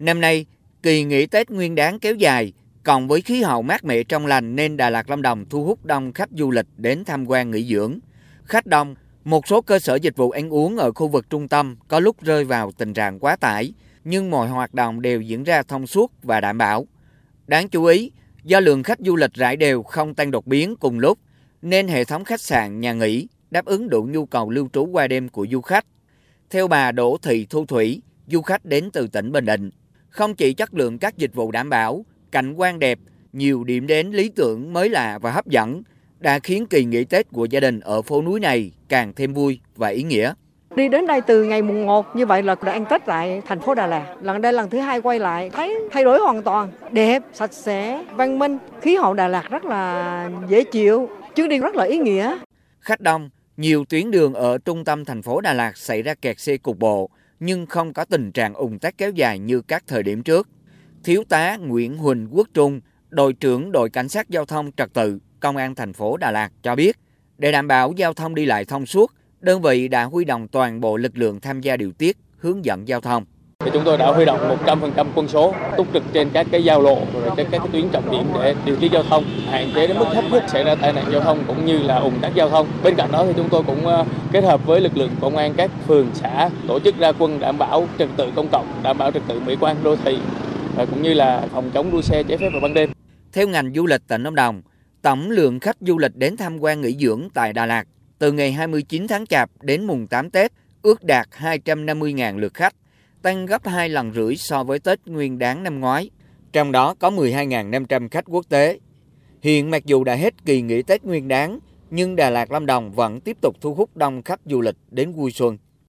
Năm nay, kỳ nghỉ Tết Nguyên đáng kéo dài, còn với khí hậu mát mẻ trong lành nên Đà Lạt Lâm Đồng thu hút đông khách du lịch đến tham quan nghỉ dưỡng. Khách đông, một số cơ sở dịch vụ ăn uống ở khu vực trung tâm có lúc rơi vào tình trạng quá tải, nhưng mọi hoạt động đều diễn ra thông suốt và đảm bảo. Đáng chú ý, do lượng khách du lịch rải đều không tăng đột biến cùng lúc, nên hệ thống khách sạn, nhà nghỉ đáp ứng đủ nhu cầu lưu trú qua đêm của du khách. Theo bà Đỗ Thị Thu Thủy, du khách đến từ tỉnh Bình Định, không chỉ chất lượng các dịch vụ đảm bảo, cảnh quan đẹp, nhiều điểm đến lý tưởng mới lạ và hấp dẫn đã khiến kỳ nghỉ Tết của gia đình ở phố núi này càng thêm vui và ý nghĩa. Đi đến đây từ ngày mùng 1 như vậy là đã ăn Tết tại thành phố Đà Lạt. Lần đây lần thứ hai quay lại thấy thay đổi hoàn toàn, đẹp, sạch sẽ, văn minh. Khí hậu Đà Lạt rất là dễ chịu, chuyến đi rất là ý nghĩa. Khách đông, nhiều tuyến đường ở trung tâm thành phố Đà Lạt xảy ra kẹt xe cục bộ, nhưng không có tình trạng ủng tắc kéo dài như các thời điểm trước. Thiếu tá Nguyễn Huỳnh Quốc Trung, đội trưởng đội cảnh sát giao thông trật tự, công an thành phố Đà Lạt cho biết, để đảm bảo giao thông đi lại thông suốt, đơn vị đã huy động toàn bộ lực lượng tham gia điều tiết, hướng dẫn giao thông. Thì chúng tôi đã huy động 100% quân số túc trực trên các cái giao lộ rồi các cái tuyến trọng điểm để điều tiết giao thông, hạn chế đến mức thấp nhất xảy ra tai nạn giao thông cũng như là ủng tắc giao thông. Bên cạnh đó thì chúng tôi cũng ờ, kết hợp với lực lượng công an các phường xã tổ chức ra quân đảm bảo trật tự công cộng, đảm bảo trật tự mỹ quan đô thị và cũng như là phòng chống đua xe trái phép vào ban đêm. Theo ngành du lịch tỉnh Lâm Đồng, tổng lượng khách du lịch đến tham quan nghỉ dưỡng tại Đà Lạt từ ngày 29 tháng Chạp đến mùng 8 Tết ước đạt 250.000 lượt khách, tăng gấp 2 lần rưỡi so với Tết Nguyên đáng năm ngoái. Trong đó có 12.500 khách quốc tế. Hiện mặc dù đã hết kỳ nghỉ Tết Nguyên đáng, nhưng Đà Lạt Lâm Đồng vẫn tiếp tục thu hút đông khách du lịch đến vui xuân.